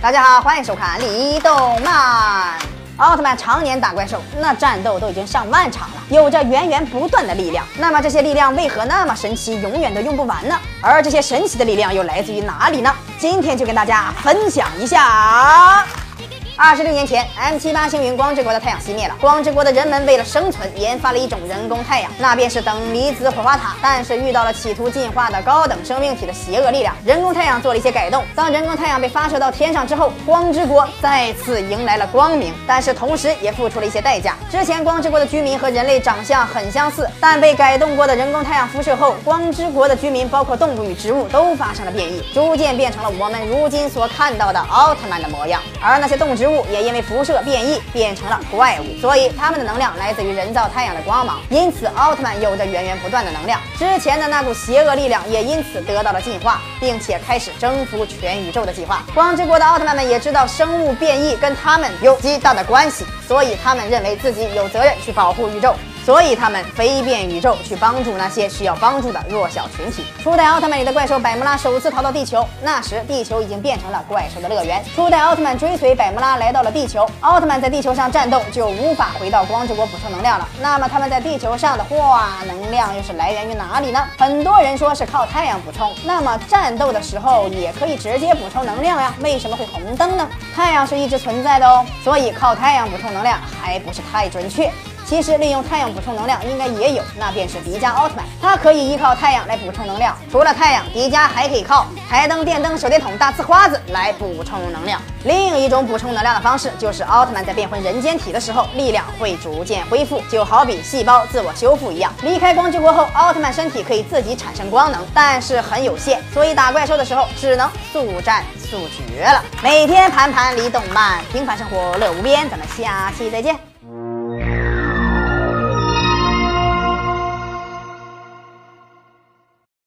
大家好，欢迎收看《李动漫》。奥特曼常年打怪兽，那战斗都已经上万场了，有着源源不断的力量。那么这些力量为何那么神奇，永远都用不完呢？而这些神奇的力量又来自于哪里呢？今天就跟大家分享一下。二十六年前，M 七八星云光之国的太阳熄灭了。光之国的人们为了生存，研发了一种人工太阳，那便是等离子火花塔。但是遇到了企图进化的高等生命体的邪恶力量，人工太阳做了一些改动。当人工太阳被发射到天上之后，光之国再次迎来了光明，但是同时也付出了一些代价。之前光之国的居民和人类长相很相似，但被改动过的人工太阳辐射后，光之国的居民包括动物与植物都发生了变异，逐渐变成了我们如今所看到的奥特曼的模样。而那些动植物物。也因为辐射变异变成了怪物，所以他们的能量来自于人造太阳的光芒，因此奥特曼有着源源不断的能量。之前的那股邪恶力量也因此得到了进化，并且开始征服全宇宙的计划。光之国的奥特曼们也知道生物变异跟他们有极大的关系，所以他们认为自己有责任去保护宇宙。所以他们飞遍宇宙去帮助那些需要帮助的弱小群体。初代奥特曼里的怪兽百慕拉首次逃到地球，那时地球已经变成了怪兽的乐园。初代奥特曼追随百慕拉来到了地球，奥特曼在地球上战斗就无法回到光之国补充能量了。那么他们在地球上的化能量又是来源于哪里呢？很多人说是靠太阳补充，那么战斗的时候也可以直接补充能量呀？为什么会红灯呢？太阳是一直存在的哦，所以靠太阳补充能量还不是太准确。其实利用太阳补充能量应该也有，那便是迪迦奥特曼，他可以依靠太阳来补充能量。除了太阳，迪迦还可以靠台灯、电灯、手电筒、大呲花子来补充能量。另一种补充能量的方式，就是奥特曼在变回人间体的时候，力量会逐渐恢复，就好比细胞自我修复一样。离开光之国后，奥特曼身体可以自己产生光能，但是很有限，所以打怪兽的时候只能速战速决了。每天盘盘离动漫，平凡生活乐无边，咱们下期再见。